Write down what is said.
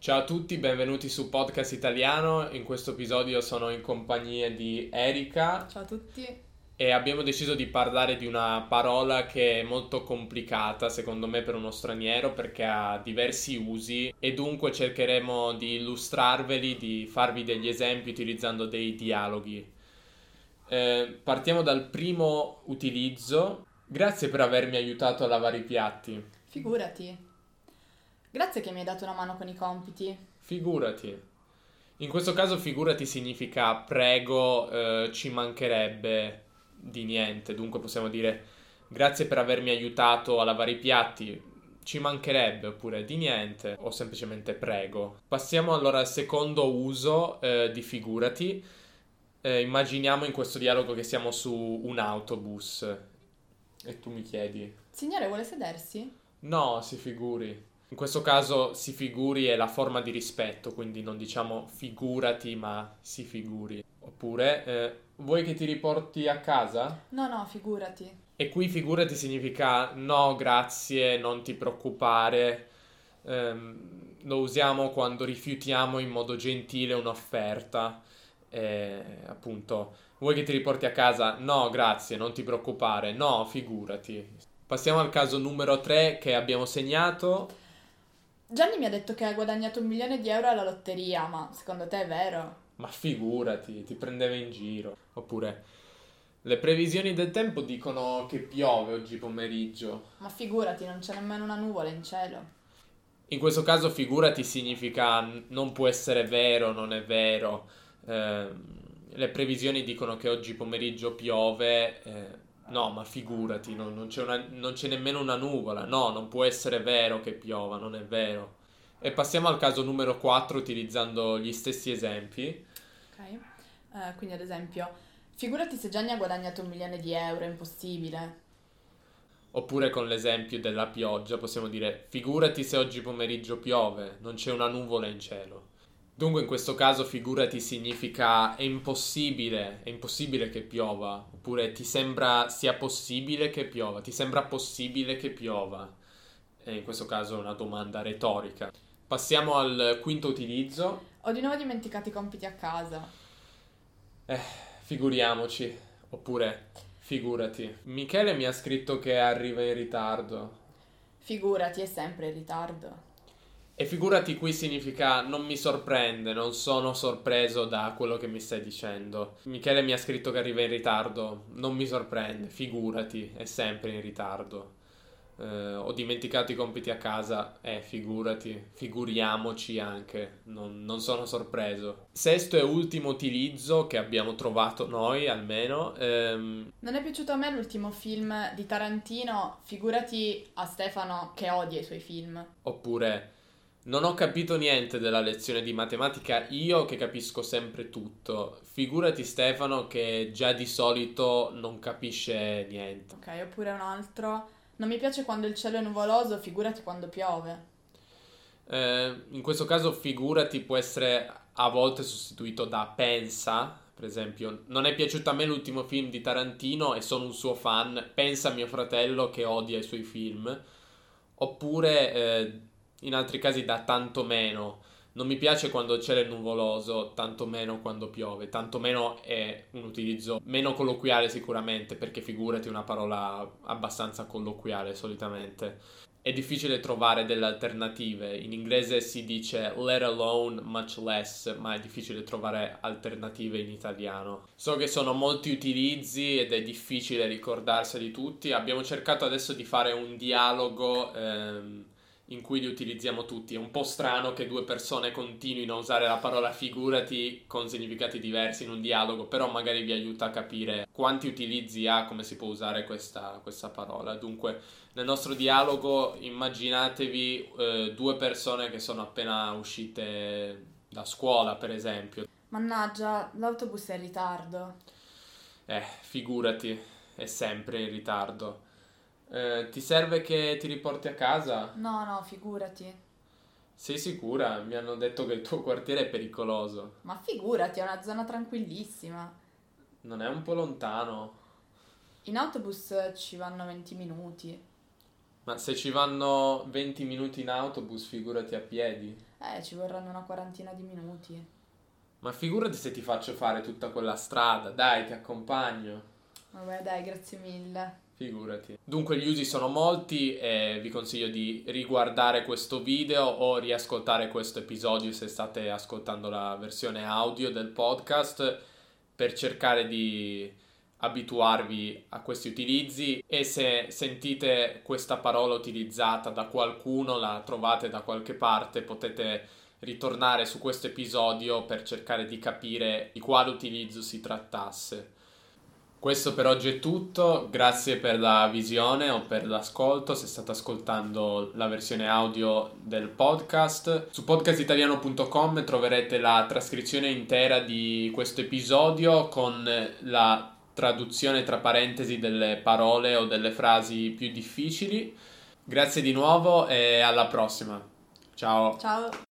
Ciao a tutti, benvenuti su Podcast Italiano. In questo episodio sono in compagnia di Erika Ciao a tutti. e abbiamo deciso di parlare di una parola che è molto complicata secondo me per uno straniero perché ha diversi usi e dunque cercheremo di illustrarveli, di farvi degli esempi utilizzando dei dialoghi. Eh, partiamo dal primo utilizzo. Grazie per avermi aiutato a lavare i piatti. Figurati. Grazie che mi hai dato una mano con i compiti. Figurati. In questo caso figurati significa prego, eh, ci mancherebbe di niente, dunque possiamo dire grazie per avermi aiutato a lavare i piatti, ci mancherebbe oppure di niente o semplicemente prego. Passiamo allora al secondo uso eh, di figurati. Eh, immaginiamo in questo dialogo che siamo su un autobus e tu mi chiedi Signore, vuole sedersi? No, si figuri. In questo caso si figuri è la forma di rispetto, quindi non diciamo figurati, ma si figuri. Oppure, eh, vuoi che ti riporti a casa? No, no, figurati. E qui figurati significa no, grazie, non ti preoccupare. Ehm, lo usiamo quando rifiutiamo in modo gentile un'offerta. Eh, appunto, vuoi che ti riporti a casa? No, grazie, non ti preoccupare. No, figurati. Passiamo al caso numero 3 che abbiamo segnato. Gianni mi ha detto che ha guadagnato un milione di euro alla lotteria, ma secondo te è vero? Ma figurati, ti prendeva in giro. Oppure, le previsioni del tempo dicono che piove oggi pomeriggio. Ma figurati, non c'è nemmeno una nuvola in cielo. In questo caso, figurati significa non può essere vero, non è vero. Ehm, le previsioni dicono che oggi pomeriggio piove. eh, no, ma figurati, no, non c'è una- non c'è nemmeno una nuvola. No, non può essere vero che piova, non è vero. E passiamo al caso numero 4 utilizzando gli stessi esempi. Ok? Eh, quindi ad esempio, figurati se Gianni ha guadagnato un milione di euro, è impossibile. Oppure con l'esempio della pioggia possiamo dire figurati se oggi pomeriggio piove, non c'è una nuvola in cielo. Dunque in questo caso figurati significa è impossibile, è impossibile che piova, oppure ti sembra sia possibile che piova, ti sembra possibile che piova. E in questo caso è una domanda retorica. Passiamo al quinto utilizzo. Ho di nuovo dimenticato i compiti a casa. Eh, figuriamoci, oppure figurati. Michele mi ha scritto che arriva in ritardo. Figurati, è sempre in ritardo. E figurati qui significa non mi sorprende, non sono sorpreso da quello che mi stai dicendo. Michele mi ha scritto che arriva in ritardo, non mi sorprende, figurati, è sempre in ritardo. Eh, ho dimenticato i compiti a casa, eh, figurati, figuriamoci anche, non, non sono sorpreso. Sesto e ultimo utilizzo che abbiamo trovato noi almeno, ehm, Non è piaciuto a me l'ultimo film di Tarantino, figurati a Stefano che odia i suoi film. Oppure non ho capito niente della lezione di matematica, io che capisco sempre tutto. Figurati Stefano che già di solito non capisce niente. Ok, oppure un altro. Non mi piace quando il cielo è nuvoloso, figurati quando piove. Eh, in questo caso figurati può essere a volte sostituito da pensa, per esempio. Non è piaciuto a me l'ultimo film di Tarantino e sono un suo fan. Pensa a mio fratello che odia i suoi film. Oppure eh, in altri casi da tanto meno. Non mi piace quando il cielo è nuvoloso, tanto meno quando piove. Tanto meno è un utilizzo meno colloquiale sicuramente, perché figurati una parola abbastanza colloquiale solitamente. È difficile trovare delle alternative. In inglese si dice let alone, much less, ma è difficile trovare alternative in italiano. So che sono molti utilizzi ed è difficile ricordarseli tutti. Abbiamo cercato adesso di fare un dialogo ehm, in cui li utilizziamo tutti. È un po' strano che due persone continuino a usare la parola figurati con significati diversi in un dialogo, però magari vi aiuta a capire quanti utilizzi ha, come si può usare questa, questa parola. Dunque, nel nostro dialogo immaginatevi eh, due persone che sono appena uscite da scuola, per esempio. Mannaggia, l'autobus è in ritardo. Eh, figurati, è sempre in ritardo. Eh, ti serve che ti riporti a casa? No, no, figurati. Sei sicura? Mi hanno detto che il tuo quartiere è pericoloso. Ma figurati, è una zona tranquillissima. Non è un po' lontano? In autobus ci vanno 20 minuti. Ma se ci vanno 20 minuti in autobus, figurati a piedi. Eh, ci vorranno una quarantina di minuti. Ma figurati se ti faccio fare tutta quella strada, dai, ti accompagno. Vabbè, dai, grazie mille. Figurati. Dunque gli usi sono molti e vi consiglio di riguardare questo video o riascoltare questo episodio se state ascoltando la versione audio del podcast per cercare di abituarvi a questi utilizzi e se sentite questa parola utilizzata da qualcuno, la trovate da qualche parte, potete ritornare su questo episodio per cercare di capire di quale utilizzo si trattasse. Questo per oggi è tutto, grazie per la visione o per l'ascolto se state ascoltando la versione audio del podcast. Su podcastitaliano.com troverete la trascrizione intera di questo episodio con la traduzione tra parentesi delle parole o delle frasi più difficili. Grazie di nuovo e alla prossima. Ciao. Ciao.